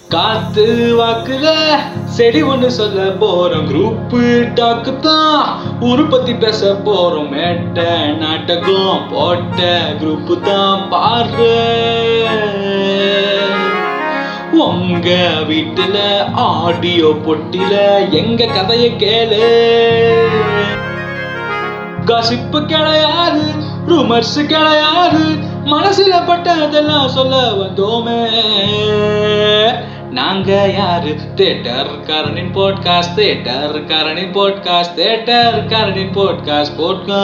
காத்து வாக்குல செடி ஒண்ணு சொல்ல போறோம். குரூப் டாக்கு தான். உருப்பத்தி பேச போறோம். மேட்ட நாட்டகம் போட்ட குரூப் தான் பாரு உங்க வீட்டுல ஆடியோ பொட்டில எங்க கதைய கேளு. கசிப்பு கிடையாது ரூமர்ஸ் கிடையாது மனசுல பட்டதெல்லாம் சொல்ல வந்தோமே. நாங்க யாரு? தேட்டர் காரனின் போட்காஸ்ட் தேட்டர் காரனின் போட்காஸ்ட் தேட்டர் காரனின் போட்காஸ்ட் போட்காஸ்ட்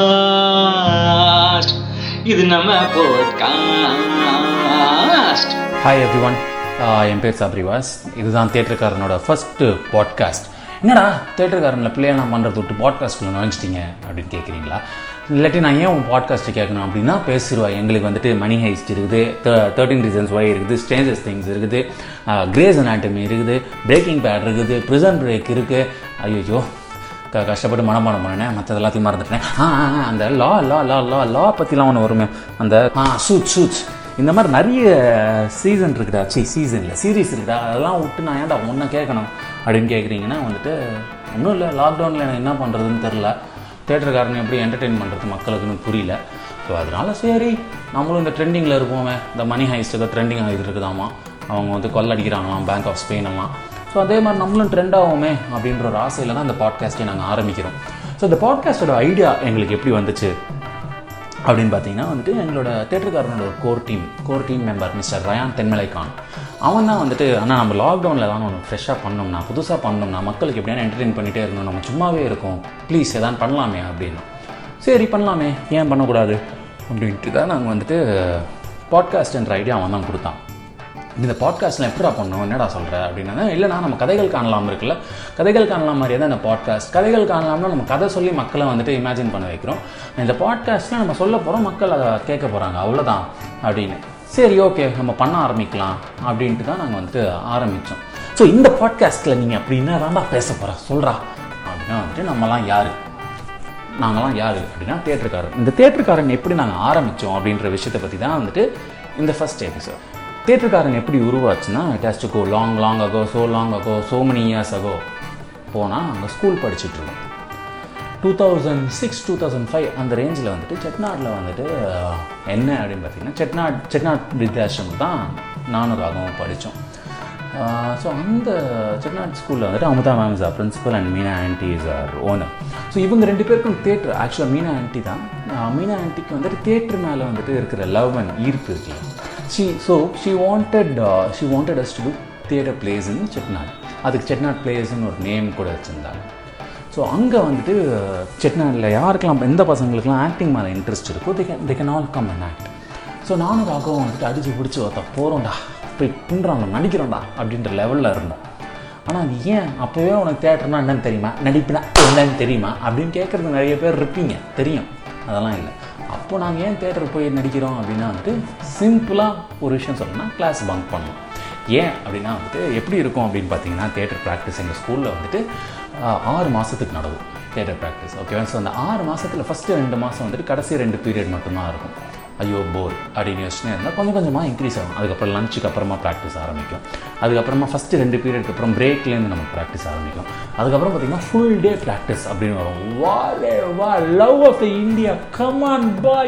இது நம்ம போட்காஸ்ட் ஹாய் எவ்ரி ஒன் என் பேர் சப்ரிவாஸ். இதுதான் தேட்டருக்காரனோட ஃபஸ்ட்டு பாட்காஸ்ட் என்னடா தேட்டருக்காரனில் பிள்ளையெல்லாம் பண்ணுறது விட்டு பாட்காஸ்ட்டில் நுழைஞ்சிட்டீங்க அப்படின்னு கேட்குறீங்களா இல்லாட்டி நான் ஏன் உன் பாட்காஸ்ட்டு கேட்கணும் அப்படின்னா பேசிடுவா எங்களுக்கு வந்துட்டு மணி ஹைஸ்ட் இருக்குது தேர்ட்டின் ரீசன்ஸ் ஒய் இருக்குது ஸ்டேஞ்சஸ் திங்ஸ் இருக்குது கிரேஸ் அனாட்டமி இருக்குது பிரேக்கிங் பேட் இருக்குது ப்ரிசன் பிரேக் இருக்குது ஐயோ க கஷ்டப்பட்டு மனப்பாடம் பண்ணினேன். மற்ற எல்லாத்தையும் மறந்துட்டேன் ஆ அந்த லா லா லா லா லா பற்றிலாம் ஒன்று வருமே. அந்த ஆ சூட் சூட்ஸ் இந்த மாதிரி நிறைய சீசன் இருக்குடா. சி சீசனில் சீரீஸ் இருக்குடா. அதெல்லாம் விட்டு நான் ஏன்டா ஒன்றை கேட்கணும் அப்படின்னு கேட்குறீங்கன்னா வந்துட்டு ஒன்றும் இல்லை. லாக்டவுனில் எனக்கு என்ன பண்ணுறதுன்னு தெரில தேட்டருக்காரனை எப்படி என்டர்டெயின் பண்ணுறது மக்களுக்குன்னு புரியல. ஸோ அதனால சரி நம்மளும் இந்த ட்ரெண்டிங்கில் இருப்போமே. இந்த மணி ஹைஸ்ட்டுக்கு ட்ரெண்டிங் ஆகிட்டு இருக்குதாமா? அவங்க வந்து கொள்ளடிக்கிறாங்களாம் பேங்க் ஆஃப் ஸ்பெயினெல்லாம் ஸோ அதே மாதிரி நம்மளும் ட்ரெண்ட் ஆகுமே அப்படின்ற ஒரு ஆசையில் தான் இந்த பாட்காஸ்ட்டை நாங்கள் ஆரம்பிக்கிறோம். ஸோ இந்த பாட்காஸ்ட்டோட ஐடியா எங்களுக்கு எப்படி வந்துச்சு? அப்படின்னு பார்த்தீங்கன்னா வந்துட்டு எங்களோட தேட்டருக்காரனோட ஒரு core team core team member mister Ryan Thenmalai Khan அவன் தான் வந்துட்டு ஆனால் நம்ம லாக்டவுனில் தான் ஒன்று ஃப்ரெஷ்ஷாக பண்ணோம்னா புதுசாக பண்ணோம்னா மக்களுக்கு எப்படியான என்டர்டெயின் பண்ணிகிட்டே இருக்கணும் நம்ம சும்மாவே இருக்கோம். ப்ளீஸ் எதாவது பண்ணலாமே அப்படின்னு. சரி பண்ணலாமே. ஏன் பண்ணக்கூடாது? அப்படின்ட்டு தான் நாங்கள் வந்துட்டு பாட்காஸ்ட்ன்ற ஐடியா அவன் தான் கொடுத்தான். இந்த பாட்காஸ்ட்டில் எப்படா பண்ணணும்? என்னடா சொல்கிற அப்படின்னா இல்லைனா நம்ம கதைகள் காணலாம் இருக்குல்ல. கதைகள் காணலாம் மாதிரியே தான் இந்த பாட்காஸ்ட் கதைகள் காணலாம்னா நம்ம கதை சொல்லி மக்களை வந்துட்டு இமேஜின் பண்ண வைக்கிறோம். இந்த பாட்காஸ்ட்டில் நம்ம சொல்ல போகிறோம் மக்கள் அதை கேட்க போகிறாங்க அவ்வளோதான் அப்படின்னு. சரி ஓகே நம்ம பண்ண ஆரம்பிக்கலாம் அப்படின்ட்டு தான் நாங்கள் வந்துட்டு ஆரம்பித்தோம் ஸோ இந்த பாட்காஸ்ட்டில் நீங்கள் அப்படி என்ன தாண்டா பேச போகிற சொல்கிறா அப்படின்னா வந்துட்டு நம்மலாம் யார்? நாங்களாம் யார்? அப்படின்னா தேட்டருக்காரன் இந்த தேட்டருக்காரன் எப்படி நாங்கள் ஆரம்பித்தோம் அப்படின்ற விஷயத்தை பற்றி தான் வந்துட்டு இந்த ஃபஸ்ட் எபிசோட் தேட்டருக்காரன் எப்படி உருவாச்சுன்னா it to go long long ago so long ago so many years ago போனால் அங்கே ஸ்கூல் படிச்சுட்டு இருக்கோம் two thousand six two thousand five அந்த ரேஞ்சில் வந்துட்டு செட்நாட்டில் வந்துட்டு என்ன அப்படின்னு பார்த்தீங்கன்னா செட்நாட் செட்நாட் வித்யாசிரமம் தான் நானும் ராகவும் படித்தோம் ஸோ அந்த செட்நாட் ஸ்கூலில் வந்துட்டு Amudha ma'am is our principal and Meena aunty is our owner so இவங்க ரெண்டு பேருக்கும் தேட்டர் ஆக்சுவலாக மீனா ஆன்டி தான். மீனா ஆன்டிக்கு வந்துட்டு தேட்டர் மேலே வந்துட்டு இருக்கிற லவ் அண்ட் ஈர்ப்பு இருக்குல்ல. She so she wanted she wanted us to do theatre place in Chettinad அதுக்கு செட்நாட் பிளேஸ்னு ஒரு நேம் கூட வச்சுருந்தாங்க. ஸோ அங்கே வந்துட்டு uh, செட்நாட்டில் யாருக்கெல்லாம் எந்த பசங்களுக்கெல்லாம் ஆக்டிங் மேலே இன்ட்ரெஸ்ட் இருக்கோ they can they can all come and act so நானும் ராகவும் வந்துட்டு அடித்து பிடிச்சி ஒருத்த போகிறோம்டா போய் பின்றாங்க நடிக்கிறோம்டா அப்படின்ற லெவலில் இருந்தோம். ஆனால் அது ஏன் அப்போவே உனக்கு தேட்டர்னா என்னன்னு தெரியுமா? நடிப்புனா என்னன்னு தெரியுமா? அப்படின்னு கேட்குறது நிறைய பேர் இருப்பீங்க தெரியும். அதெல்லாம் இல்லை. அப்போ நாங்கள் ஏன் தேட்டர் போய் நடிக்கிறோம் அப்படின்னா வந்துட்டு சிம்பிளாக ஒரு விஷயம் சொல்லணும்னா கிளாஸ் பங்க் பண்ணணும் ஏன் அப்படின்னா வந்துட்டு எப்படி இருக்கும் அப்படின்னு பார்த்தீங்கன்னா தேட்டர் ப்ராக்டிஸ் எங்கள் ஸ்கூலில் வந்துட்டு ஆறு மாதத்துக்கு நடக்கும் தேட்டர் ப்ராக்டிஸ் ஓகேவா ஸோ அந்த ஆறு மாதத்தில் ஃபஸ்ட்டு ரெண்டு மாதம் வந்துட்டு கடைசி ரெண்டு பீரியட் மட்டும்தான் இருக்கும். ஐயோ போர் அப்படின்னு யோசனை இருந்தால் கொஞ்சம் கொஞ்சமாக இன்க்ரீஸ் ஆகும். அதுக்கப்புறம் லஞ்சுக்கு அப்புறமா ப்ராக்டிஸ் ஆரம்பிக்கும். அதுக்கப்புறமா ஃபஸ்ட்டு ரெண்டு பீரியடுக்கு அப்புறம் பிரேக்லேருந்து நம்ம ப்ராக்டிஸ் ஆரம்பிக்கும். அதுக்கப்புறம் பார்த்தீங்கன்னா ஃபுல் டே ப்ராக்டிஸ் அப்படின்னு வரும். வா வா love of the India come on பா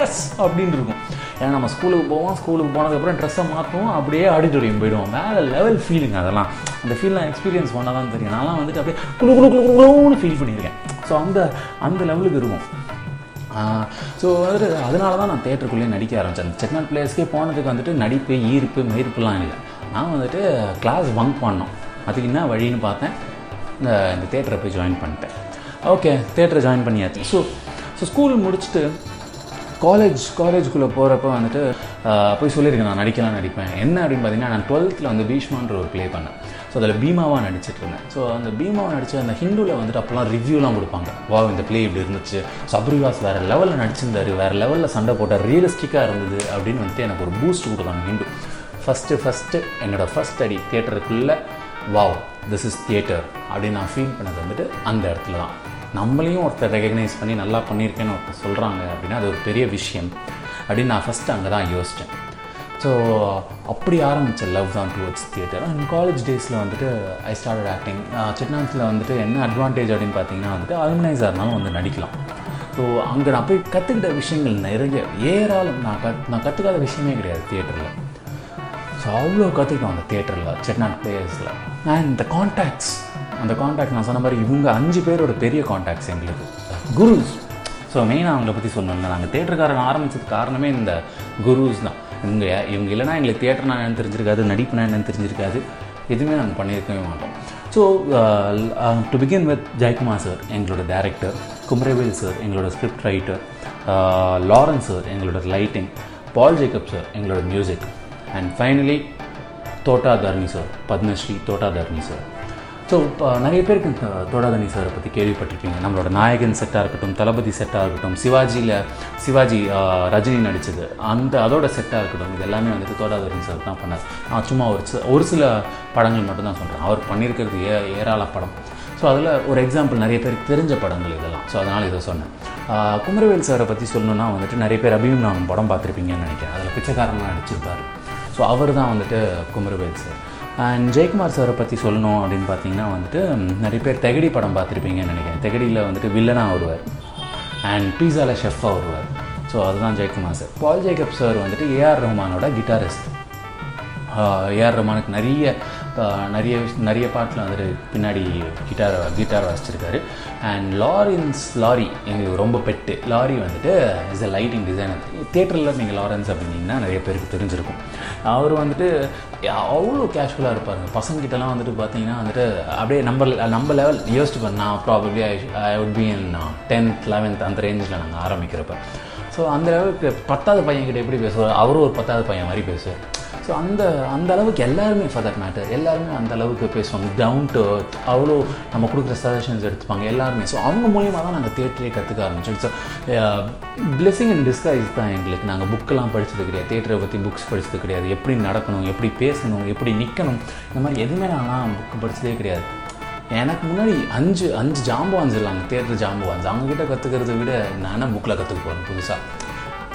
எஸ் அப்படின்னு இருக்கும். ஏன்னா நம்ம ஸ்கூலுக்கு போவோம் ஸ்கூலுக்கு போனதுக்கப்புறம் ட்ரெஸ்ஸை மாற்றுவோம் அப்படியே ஆடிட்டோரியம் போயிடுவோம். வேறு லெவல் ஃபீலிங் அதெல்லாம். அந்த ஃபீல்லாம் எக்ஸ்பீரியன்ஸ் பண்ணால் தான் தெரியும். நான்லாம் வந்துட்டு அப்படியே குளு குளு குழு குளுன்னு ஃபீல் பண்ணியிருக்கேன். ஸோ அந்த அந்த லெவலுக்கு இருக்கும் ஸோ வந்துட்டு அதனால தான் நான் தேட்டருக்குள்ளேயே நடிக்க ஆரம்பித்தேன் செட்நாட் பிளேஸ்க்கே போனதுக்கு வந்துட்டு நடிப்பு ஈர்ப்பு மயிர்ப்புலாம் இல்லை. நான் வந்துட்டு கிளாஸ் பங்க் பண்ணோம். அதுக்கு என்ன வழின்னு பார்த்தேன். இந்த இந்த தேட்டரை போய் ஜாயின் பண்ணிட்டேன். ஓகே தேட்டரை ஜாயின் பண்ணியாச்சு. ஸோ ஸோ ஸ்கூல் முடிச்சுட்டு காலேஜ் காலேஜுக்குள்ளே போகிறப்ப வந்துட்டு போய் சொல்லியிருக்கேன் நான் நடிக்கலாம் நடிப்பேன். என்ன அப்படின்னு பார்த்தீங்கன்னா நான் டுவெல்த்தில் வந்து பீஷ்மான்ற ஒரு ப்ளே பண்ணேன். ஸோ அதில் பீமாவாக நடிச்சிட்டு இருந்தேன் ஸோ அந்த பீமாவை நடித்த அந்த ஹிந்துவில் வந்துட்டு அப்போல்லாம் ரிவ்யூலாம் கொடுப்பாங்க. வா இந்த பிளே இப்படி இருந்துச்சு. சபரிவாஸ் வேறு லெவலில் நடிச்சிருந்தாரு. வேறு லெவலில் சண்டை போட்டார் ரியலிஸ்டிக்காக இருந்தது. அப்படின்னு வந்துட்டு எனக்கு ஒரு பூஸ்ட் கொடுத்தாங்க ஹிந்து. ஃபஸ்ட்டு ஃபஸ்ட்டு என்னோடய ஃபஸ்ட் அடி தியேட்டருக்குள்ளே வாவ் திஸ் இஸ் தியேட்டர் அப்படின்னு நான் ஃபீல் பண்ணது வந்துட்டு அந்த இடத்துல தான். நம்மளையும் ஒருத்தர் ரெகக்னைஸ் பண்ணி நல்லா பண்ணியிருக்கேன்னு ஒருத்தர் சொல்கிறாங்க அப்படின்னா அது ஒரு பெரிய விஷயம். அப்படின்னு நான் ஃபஸ்ட்டு அங்கே தான் யோசித்தேன் ஸோ அப்படி ஆரம்பித்த லவ் தான் டுவர்ட்ஸ் தியேட்டர் அண்ட் காலேஜ் டேஸில் வந்துட்டு ஐ ஸ்டார்டட் ஆக்டிங் சிட்னான்ஸில் வந்துட்டு என்ன அட்வான்டேஜ் அப்படின்னு பார்த்தீங்கன்னா வந்துட்டு அலுமினைஸாக வந்து நடிக்கலாம். ஸோ அங்கே நான் போய் கற்றுக்கிட்ட விஷயங்கள் நிறைய. ஏராளம். நான் கத் நான் கற்றுக்காத விஷயமே கிடையாது தியேட்டரில் ஸோ அவ்வளோ கற்றுக்கிட்டோம் அந்த தியேட்டரில் செட்நாட் பிளேயர்ஸில் நான் இந்த காண்டாக்ட்ஸ் அந்த காண்டாக்ட் நான் சொன்ன மாதிரி இவங்க அஞ்சு பேரோட பெரிய காண்டாக்ட்ஸ் எங்களுக்கு. குருஸ் ஸோ மெயினாக அவங்கள பற்றி சொல்லணும்ல நாங்கள் தேட்டருக்காரன் ஆரம்பித்தது காரணமே இந்த குருஸ் தான். இவங்க இவங்க இல்லைனா எங்களுக்கு தியேட்டர்னா என்னன்னு தெரிஞ்சிருக்காது நடிப்புனா என்னென்னு தெரிஞ்சிருக்காது. எதுவுமே நாங்கள் பண்ணியிருக்கவே மாட்டோம். So to begin with Jayakumar sir எங்களோட டேரக்டர் குமரவேல் சார் எங்களோட ஸ்கிரிப்ட் ரைட்டர் லாரன்ஸ் சார் எங்களோட லைட்டிங் பால் ஜேக்கப் சார் எங்களோட music and finally Thotta Tharani sir Padmashri Thotta Tharani sir so இப்போ நிறைய பேருக்கு இந்த தோடாதனி சாரை பற்றி கேள்விப்பட்டிருப்பீங்க. நம்மளோட நாயகன் செட்டாக இருக்கட்டும் தளபதி செட்டாக இருக்கட்டும் சிவாஜியில் சிவாஜி ரஜினி நடித்தது அந்த அதோட செட்டாக இருக்கட்டும் இது எல்லாமே வந்துட்டு தோடாதனி சார் தான் பண்ணார். நான் சும்மா ஒரு சில ஒரு சில படங்கள் மட்டும்தான் சொல்கிறேன் அவர் பண்ணியிருக்கிறது ஏ ஏராள படம். ஸோ அதில் ஒரு எக்ஸாம்பிள் நிறைய பேருக்கு தெரிஞ்ச படங்கள் இதெல்லாம். ஸோ அதனால் இதை சொன்னேன். குமரவேல் சாரை பற்றி சொல்லணுன்னா வந்துட்டு நிறைய பேர் அபிமன் படம் பார்த்துருப்பீங்கன்னு நினைக்கிறேன். அதில் பிச்சைக்காரனாக நடிச்சிருப்பார். ஸோ அவர் தான் வந்துட்டு குமரவேல் சார். அண்ட் ஜெயக்குமார் சாரை பற்றி சொல்லணும் அப்படின்னு பார்த்தீங்கன்னா வந்துட்டு நிறைய பேர் தெகடி படம் பார்த்துருப்பீங்கன்னு நினைக்கிறேன். தெகடியில் வந்துட்டு வில்லனாக வருவார். அண்ட் பீஸாவில் ஷெஃபாக வருவார். ஸோ அதுதான் Jayakumar sir Paul Jacob sir வந்துட்டு ஏஆர் ரஹ்மானோட கிட்டாரிஸ்ட் ஏஆர் ரஹ்மானுக்கு நிறைய நிறைய நிறைய பாட்டில் வந்துட்டு பின்னாடி கிட்டார் கிட்டார் வாசிச்சிருக்காரு அண்ட் லாரன்ஸ் லாரி எங்களுக்கு ரொம்ப பெட்டு. லாரி வந்துட்டு இஸ் அ லைட்டிங் டிசைனர் தேட்டரில் நீங்கள் லாரன்ஸ் அப்படின்னீங்கன்னா நிறைய பேருக்கு தெரிஞ்சிருக்கும். அவர் வந்துட்டு அவ்வளோ கேஷுவலாக இருப்பார் பசங்கிட்டலாம் வந்துட்டு பார்த்தீங்கன்னா வந்துட்டு அப்படியே நம்ம நம்ம லெவல் யோசிச்சு பண்ண நான் probably I I would be in tenth eleventh அந்த ரேஞ்சில் நாங்கள் ஆரம்பிக்கிறப்ப. ஸோ அந்த லெவலுக்கு பத்தாவது பையன்கிட்ட எப்படி பேசுவார்? அவரும் ஒரு பத்தாவது பையன் மாதிரி பேசுவார். ஸோ அந்த அந்த அளவுக்கு எல்லாருமே ஃபார் தட் மேட்டர் எல்லாருமே அந்த அளவுக்கு பேசுவாங்க. டவுன் டு அவ்வளோ நம்ம கொடுக்குற சஜஷன்ஸ் எடுத்துப்பாங்க எல்லாருமே. ஸோ அவங்க மூலியமாக தான் நாங்கள் தேட்டரே கற்றுக்க ஆரம்பிச்சோம். ஸோ பிளெஸிங் அண்ட் டிஸ்கைஸ் தான் எங்களுக்கு. நாங்கள் புக்கெல்லாம் படித்தது கிடையாது. தேட்டரை பற்றி புக்ஸ் படித்தது கிடையாது. எப்படி நடக்கணும் எப்படி பேசணும் எப்படி நிற்கணும் இந்த மாதிரி எதுவுமே நான்லாம் புக் படித்ததே கிடையாது. எனக்கு முன்னாடி அஞ்சு அஞ்சு ஜாம்பவான்ஸ் இல்லாங்க தேட்டர் ஜாம்பவான்ஸ். அவங்ககிட்ட கற்றுக்கிறத விட நானே புக்கில் கற்றுக்க போகிறேன் புதுசாக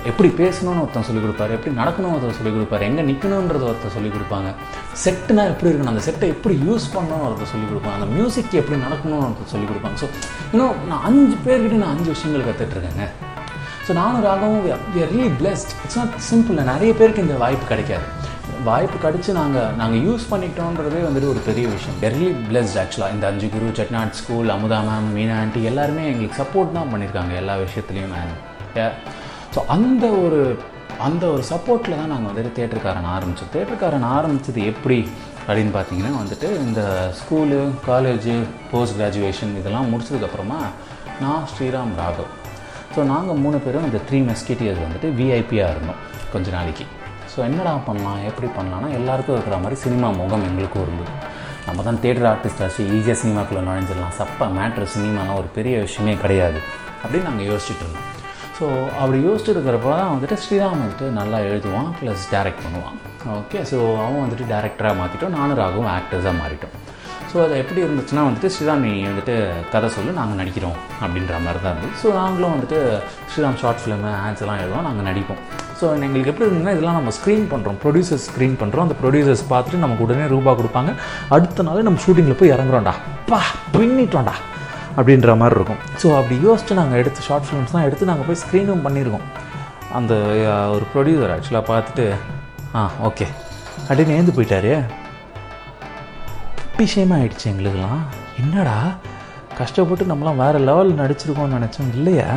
எப்படி பேசணும்னு ஒருத்தன் சொல்லிக் கொடுப்பாரு எப்படி நடக்கணும் ஒருத்தர் சொல்லிக் கொடுப்பாரு எங்கே நிற்கணுன்றத ஒருத்தர் சொல்லிக் கொடுப்பாங்க. செட்டுனா எப்படி இருக்கணும் அந்த செட்டை எப்படி யூஸ் பண்ணணும்னு ஒருத்தர் சொல்லிக் கொடுப்பாங்க. அந்த மியூசிக் எப்படி நடக்கணும்னு ஒருத்தர் சொல்லிக் கொடுப்பாங்க. ஸோ இன்னும் நான் அஞ்சு பேர்கிட்ட நான் அஞ்சு விஷயங்கள் கற்றுட்ருக்கேங்க ஸோ நானும் ராகவும் really blessed it's not simple நிறைய பேருக்கு இந்த வாய்ப்பு கிடைக்காது. வாய்ப்பு கிடச்சி நாங்கள் நாங்கள் யூஸ் பண்ணிக்கிட்டோன்றதே வந்துட்டு ஒரு பெரிய விஷயம். வெர்லி பிளஸ்ட் ஆக்சுவலாக இந்த அஞ்சு குரு Chettinad school Amudha ma'am Meena aunty எல்லாருமே எங்களுக்கு சப்போர்ட் தான் பண்ணியிருக்காங்க எல்லா விஷயத்துலையும் மேம் ஸோ அந்த ஒரு அந்த ஒரு சப்போர்ட்டில் தான் நாங்கள் வந்துட்டு தேட்டருக்காரன் ஆரம்பித்தோம் தேட்டருக்காரன் ஆரம்பித்தது எப்படி அப்படின்னு பார்த்தீங்கன்னா வந்துட்டு இந்த ஸ்கூலு காலேஜு போஸ்ட் கிராஜுவேஷன் இதெல்லாம் முடிச்சதுக்கப்புறமா நான் ஸ்ரீராம் ராகவ். ஸோ நாங்கள் மூணு பேரும் இந்த த்ரீ மெஸ்கிட்டியர்ஸ் வந்துட்டு விஐபியாக இருந்தோம் கொஞ்ச நாளைக்கு. ஸோ என்னடா பண்ணலாம் எப்படி பண்ணலாம்னா எல்லாருக்கும் இருக்கிற மாதிரி சினிமா முகம் எங்களுக்கும் இருந்தது. நம்ம தான் தேட்டர் ஆர்டிஸ்ட் ஆச்சு ஈஸியாக சினிமாக்குள்ளே நுழைஞ்சிடலாம். சப்பா மேட்ரு சினிமாலாம் ஒரு பெரிய விஷயமே கிடையாது அப்படின்னு நாங்கள் யோசிச்சுட்டு இருந்தோம். ஸோ அப்படி யோசிச்சுட்டு இருக்கிறப்ப தான் வந்துட்டு ஸ்ரீராம் வந்துட்டு நல்லா எழுதுவான் ப்ளஸ் டேரக்ட் பண்ணுவான். ஓகே ஸோ அவன் வந்துட்டு டேரக்டராக மாற்றிட்டோம் நானும் ராகவும் ஆக்டர்ஸாக மாறிட்டோம். ஸோ அது எப்படி இருந்துச்சுன்னா வந்துட்டு ஸ்ரீராம் நீ வந்துட்டு கதை சொல்லு நாங்கள் நடிக்கிறோம் அப்படின்ற மாதிரி தான் இருந்தது. ஸோ நாங்களும் வந்துட்டு ஸ்ரீராம் ஷார்ட் ஃபிலிமு ஆட்ஸ் எல்லாம் எழுதுவோம் நாங்கள் நடிப்போம். ஸோ எங்களுக்கு எப்படி இருந்ததுன்னா இதெல்லாம் நம்ம ஸ்க்ரீன் பண்ணுறோம் ப்ரொடியூசர்ஸ் ஸ்க்ரீன் பண்ணுறோம் அந்த ப்ரொடியூசர்ஸ் பார்த்துட்டு நமக்கு உடனே ரூபா கொடுப்பாங்க. அடுத்த நாள் நம்ம ஷூட்டிங்கில் போய் இறங்குறோம்டா. பா பின்னிட்டோம்டா. அப்படின்ற மாதிரி இருக்கும். ஸோ அப்படி யோசிச்சு நாங்கள் எடுத்து ஷார்ட் ஃபிலிம்ஸ்லாம் எடுத்து நாங்கள் போய் ஸ்க்ரீனும் பண்ணியிருக்கோம். அந்த ஒரு ப்ரொடியூசர் ஆக்சுவலாக பார்த்துட்டு ஆ ஓகே அப்படின்னு ஏந்து போயிட்டாரு. விஷயமா ஆயிடுச்சு எங்களுக்கெல்லாம். என்னடா கஷ்டப்பட்டு நம்மலாம் வேறு லெவலில் நடிச்சிருக்கோம்னு நினச்சோம் இல்லையா?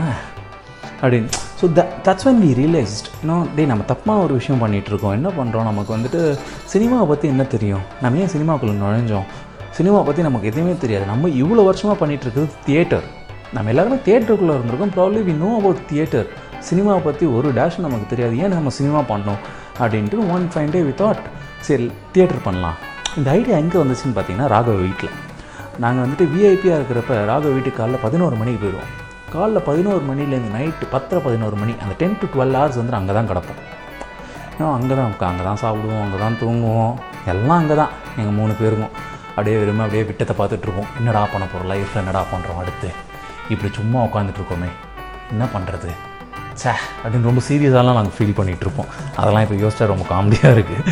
அப்படின்னு. So the that's when we realized இன்னும் டேய் நம்ம தப்பாக ஒரு விஷயம் பண்ணிகிட்டு இருக்கோம். என்ன பண்ணுறோம் நமக்கு வந்துட்டு சினிமாவை பற்றி என்ன தெரியும்? நம்ம ஏன் சினிமாக்குள்ளே நுழைஞ்சோம்? சினிமாவை பற்றி நமக்கு எதுவுமே தெரியாது. நம்ம இவ்வளோ வருஷமாக பண்ணிகிட்டு இருக்கிறது தியேட்டர். நம்ம எல்லாருமே தியேட்டருக்குள்ளே இருந்திருக்கோம். Probably we know about theatre சினிமாவை பற்றி ஒரு டேஷ் நமக்கு தெரியாது. ஏன் நம்ம சினிமா பண்ணோம்? அப்படின்ட்டு one fine day we thought சரி தியேட்டர் பண்ணலாம். இந்த ஐடியா எங்கே வந்துச்சுன்னு பார்த்தீங்கன்னா ராகவ வீட்டில் நாங்கள் வந்துட்டு விஐபியாக இருக்கிறப்ப ராகவ வீட்டுக்கு காலைல பதினோரு மணிக்கு போயிடுவோம் காலைல பதினோரு மணிலேருந்து நைட்டு பத்தரை பதினோரு மணி அந்த டென் டு டுவெல் ஹவர்ஸ் வந்து அங்கே தான் கிடப்போம். ஏன்னா அங்கே தான் அங்கே தான் சாப்பிடுவோம் அங்கே தான் தூங்குவோம். எல்லாம் அங்கே தான் எங்கள் மூணு பேருக்கும். அப்படியே வெறுமை அப்படியே விட்டத்தை பார்த்துட்ருப்போம் என்னடா பண்ண போகிறோம் லைஃப்பில் என்னடா பண்ணுறோம் அடுத்து? இப்படி சும்மா உட்காந்துட்டு இருக்கோமே என்ன பண்ணுறது சே அப்படின்னு ரொம்ப சீரியஸாலாம் நாங்கள் ஃபீல் பண்ணிகிட்ருப்போம் அதெல்லாம் இப்போ யோசிச்சா ரொம்ப காமெடியாக இருக்குது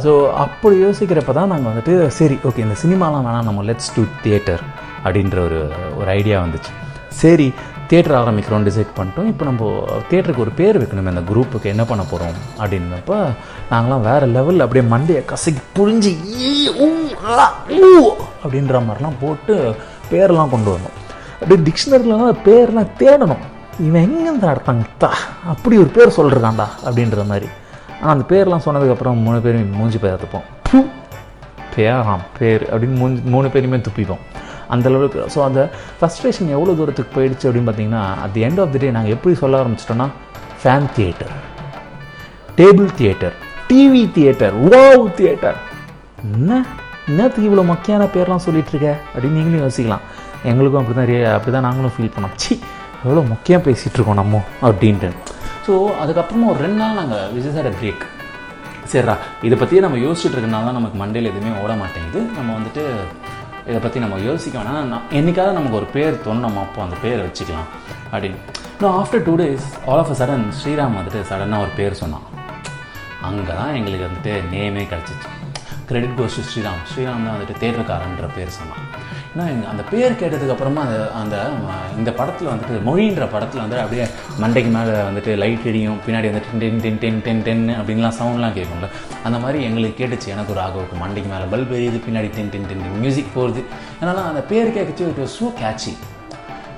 ஸோ அப்படி யோசிக்கிறப்ப தான் நாங்கள் வந்துட்டு சரி ஓகே இந்த சினிமாலாம் வேணாம் நம்ம லெட்ஸ் டூ தியேட்டர் அப்படின்ற ஒரு ஒரு ஐடியா வந்துச்சு. சரி தேட்டர் ஆரம்பிக்கிறோம் டிசைட் பண்ணிட்டோம். இப்போ நம்ம தேட்டருக்கு ஒரு பேர் வைக்கணுமே அந்த குரூப்புக்கு என்ன பண்ண போகிறோம் அப்படின்னப்ப நாங்களாம் வேறு லெவலில் அப்படியே மண்டையை கசக்கி புழிஞ்சு ஈ, ஊ, ஊ அப்படின்ற மாதிரிலாம் போட்டு பேர்லாம் கொண்டு வந்தோம் அப்படியே டிக்ஷனரிலலாம் பேர்லாம் தேடணும். இவன் எங்கேருந்து அடுத்தாங்கத்தா அப்படி ஒரு பேர் சொல்கிறான்டா அப்படின்ற மாதிரி. ஆனால் அந்த பேர்லாம் சொன்னதுக்கப்புறம் மூணு பேரும் மூஞ்சி பார்த்துப்போம் பேராம் பேர் அப்படின்னு மூஞ்சி மூணு பேருமே துப்பிப்போம். அந்த அளவுக்கு. ஸோ அந்த ஃப்ரஸ்ட்ரேஷன் எவ்வளோ தூரத்துக்கு போயிடுச்சு அப்படின்னு பார்த்தீங்கன்னா at the end of the day நாங்கள் எப்படி சொல்ல ஆரம்பிச்சிட்டோன்னா fan theatre table theatre TV theatre wow theatre என்ன? என்னத்துக்கு இவ்வளோ மொக்கையான பேர்லாம் சொல்லிட்டு இருக்க? அப்படின்னு நீங்களும் யோசிக்கலாம். எங்களுக்கும் அப்படி தான் அப்படி தான் நாங்களும் ஃபீல் பண்ணோம். சி எவ்வளோ முக்கியம் பேசிகிட்டு இருக்கோம் நம்ம அப்படின்ட்டு. ஸோ அதுக்கப்புறமா ஒரு ரெண்டு நாள் நாங்கள் விஜய் சார் பிரேக் சரிடா இதை பற்றியே நம்ம யோசிச்சுட்டு இருக்கனால தான் நமக்கு மண்டையில் எதுவுமே ஓட மாட்டேங்குது. நம்ம வந்துட்டு இதை பற்றி நம்ம யோசிக்க வேணாம். நான் என்னைக்காவது நமக்கு ஒரு பேர் தோணும் அப்போ அந்த பேரை வச்சுக்கலாம். அப்படின்னு இன்னும் after two days all of a sudden Sriram வந்துட்டு சடனாக ஒரு பேர் சொன்னான். அங்கே தான் எங்களுக்கு வந்துட்டு நேமே கிடச்சிச்சு. Credit goes Sriram. ஸ்ரீராம் தான் வந்துட்டு தேட்டருக்காரன்ற பேர் சொன்னான். ஏன்னா அந்த பேர் கேட்டதுக்கு அப்புறமா அந்த அந்த இந்த படத்தில் வந்துட்டு மொழின்ற படத்தில் வந்துட்டு அப்படியே மண்டைக்கு மேலே வந்துட்டு லைட் எரியும் பின்னாடி வந்துட்டு ten ten ten ten ten அப்படின்லாம் சவுண்ட்லாம் கேட்கும்ல. அந்த மாதிரி எங்களுக்கு கேட்டுச்சு. எனக்கு ஒரு ஆகவுக்கு மண்டைக்கு மேலே பல்ப் எரியுது பின்னாடி டென் டென் டென் மியூசிக் போகுது. அதனால் அந்த பேர் கேட்கச்சு இட் வாஸ் ஸோ கேட்சி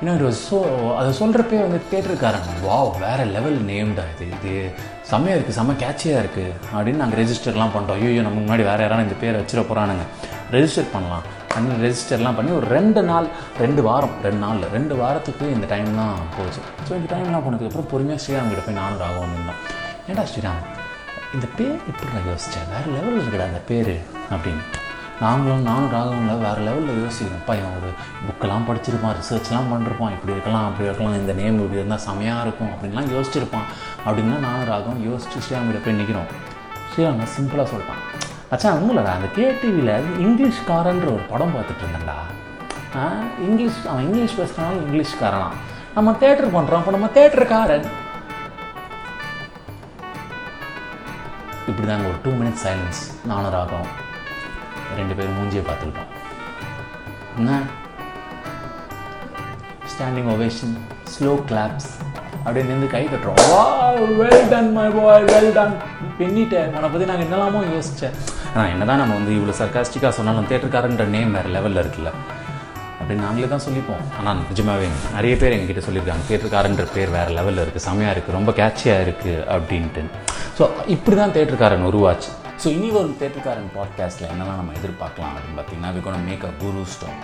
ஏன்னா இட் வாஸ் ஸோ அதை சொல்கிறப்பே வந்து தேட்டருக்காரன் வாவ் வேறு லெவல் நேம்டா இது. இது செம்மையாக இருக்குது செம்ம கேட்சியாக இருக்குது அப்படின்னு நாங்கள் ரெஜிஸ்டர்லாம் பண்ணிட்டோம். ஐயோ நம்ம முன்னாடி வேறு யாராவது இந்த பேரை வச்சிட போகிறானுங்க ரெஜிஸ்டர் பண்ணலாம். பண்ணி ரெஜிஸ்டர்லாம் பண்ணி ஒரு ரெண்டு நாள் ரெண்டு வாரம் ரெண்டு நாளில் ரெண்டு வாரத்துக்கு இந்த டைம் தான் போச்சு. ஸோ இந்த டைம்லாம் போனதுக்கப்புறம் பொறுமையாக ஸ்ரீராம் கிட்ட போய் நானும் ராகவும் தான் ஏன்டா ஸ்ரீராம் இந்த பேர் எப்படி நான் யோசித்தேன் வேறு லெவலில் இருக்கடா அந்த பேர் அப்படின்னு. நாங்களும் நானும் ராகவங்கள வேறு லெவலில் யோசிக்கிறோம். பையன் ஒரு புக்கெல்லாம் படிச்சிருப்பான் ரிசர்ச்லாம் பண்ணிருப்பான். இப்படி இருக்கலாம் அப்படி இருக்கலாம் இந்த நேம் இப்படி இருந்தால் செமையாக இருக்கும் அப்படின்லாம் யோசிச்சிருப்பான். அப்படின்னா நானும் ராகம் யோசிச்சு ஸ்ரீராமிட்ட போய் நிற்கிறோம் ஸ்ரீராம் சிம்பிளாக சொல்லிட்டான். அச்சா உங்களடா அந்த கேடிவியில் இங்கிலீஷ்காரன்ற ஒரு படம் பார்த்துட்டு இருந்தேன்டா இங்கிலீஷ் அவன் இங்கிலீஷ் பேசுகிறனாலும் இங்கிலீஷ்காரனா நம்ம தேட்டர் பண்ணுறோம் அப்போ நம்ம தேட்டருக்காரன் இப்படி தாங்க ஒரு டூ மினிட்ஸ் சைலன்ஸ் நானும் ராகம் ரெண்டு பேரும் மூஞ்சியை பார்த்துக்கிட்டோம். என்ன? ஸ்டாண்டிங் ஒவேஷன் ஸ்லோ கிளாப்ஸ் அப்படியே நின்று கை தட்டுறோம் வா well done my boy well done பின்னிட்டேன். உன்னை பற்றி நாங்கள் என்னெல்லாமோ யோசித்தேன் ஆனால் என்ன தான் நம்ம வந்து இவ்வளோ சர்க்காஸ்டிக்காக சொன்னாலும் தேட்டருக்காரன்ற நேம் வேறு லெவலில் இருக்குல்ல. அப்படின்னு நாங்களே தான் சொல்லிப்போம். ஆனால் நிஜமாகவே நிறைய பேர் எங்ககிட்ட சொல்லியிருக்காங்க தேட்டருக்காரன்ற பேர் வேறு லெவலில் இருக்குது செமையாக இருக்குது ரொம்ப கேட்சியாக இருக்குது அப்படின்ட்டு. ஸோ இப்படி தான் தேட்டருக்காரன் உருவாச்சு. ஸோ இனி வரும் தேட்டருக்காரன் பாட்காஸ்ட்டில் என்னெல்லாம் நம்ம எதிர்பார்க்கலாம் அப்படின்னு பார்த்தீங்கன்னா we gone make a guru stone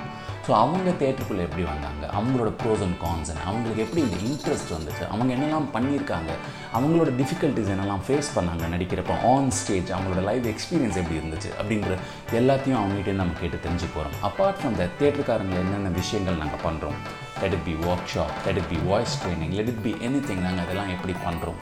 so அவங்க தேட்டருக்குள்ளே எப்படி வந்தாங்க? அவங்களோட ப்ரோஸ் அண்ட் கான்ஸ் அவங்களுக்கு எப்படி இந்த இன்ட்ரெஸ்ட் வந்துச்சு? அவங்க என்னெல்லாம் பண்ணியிருக்காங்க? அவங்களோட டிஃபிகல்ட்டிஸ் என்னெல்லாம் ஃபேஸ் பண்ணாங்க நடிக்கிறப்போ? ஆன் ஸ்டேஜ் அவங்களோட லைவ் எக்ஸ்பீரியன்ஸ் எப்படி இருந்துச்சு? அப்படின்ற எல்லாத்தையும் அவங்ககிட்ட நம்ம கேட்டு தெரிஞ்சு போகிறோம் அப்பார்ட் ஃப்ரம் த தேட்டருக்காரங்க என்னென்ன விஷயங்கள் நாங்கள் பண்ணுறோம் let be workshop let be voice training let be anything நாங்கள் அதெல்லாம் எப்படி பண்ணுறோம்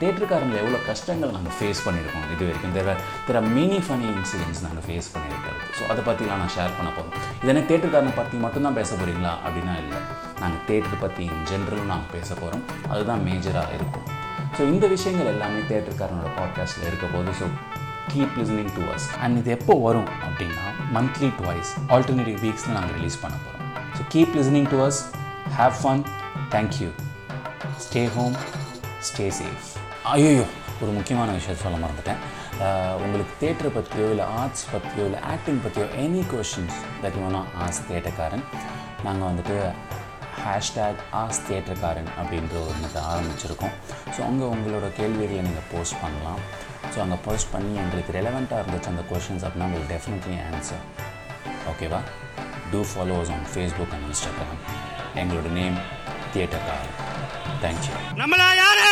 தேட்டருக்காரங்களை எவ்வளோ கஷ்டங்கள் நாங்கள் ஃபேஸ் பண்ணியிருக்கோம் இது வரைக்கும். There there many funny incidents நாங்கள் ஃபேஸ் பண்ணியிருக்கிறது. ஸோ அதை பற்றிலாம் நான் ஷேர் பண்ண போகிறோம் என்ன தேட்டருக்காரனை பற்றி மட்டும்தான் பேச போகிறீங்களா அப்படின்னா இல்லை. நாங்கள் தேட்டர் பற்றி இன் ஜென்ரலும் நாங்கள் பேச போகிறோம் அதுதான் மேஜராக இருக்கும். ஸோ இந்த விஷயங்கள் எல்லாமே தேட்டருக்காரனோட பாட்காஸ்ட்டில் இருக்க போது so keep listening to us and இது எப்போ வரும் அப்படின்னா மந்த்லி டுவைஸ் ஆல்டர்னேட்டிவ் வீக்ஸில் நாங்கள் ரிலீஸ் பண்ண போகிறோம் so keep listening to us have fun thank you stay home stay safe ஐயோ ஒரு முக்கியமான விஷயத்த சொல்ல மறந்துட்டேன். உங்களுக்கு தேட்டரை பற்றியோ இல்லை ஆர்ட்ஸ் பற்றியோ இல்லை ஆக்டிங் பற்றியோ any questions that you wanna ask தேட்டக்காரன் நாங்கள் வந்துட்டு ஹேஷ்டேக் ஆஸ் தேட்டர்காரன் அப்படின்ற ஒரு மெத்தை ஆரம்பிச்சிருக்கோம். ஸோ அங்கே உங்களோட கேள்விகளை நீங்கள் போஸ்ட் பண்ணலாம். ஸோ அங்கே போஸ்ட் பண்ணி எங்களுக்கு ரெலவெண்ட்டாக இருந்துச்சு அந்த கொஷின்ஸ் அப்படின்னா உங்களுக்கு டெஃபினெட்லி ஆன்சர் ஓகேவா do followers on Facebook and Instagram எங்களோட நேம் தியேட்டர்காரன் தேங்க்யூ நம்மளா யாரு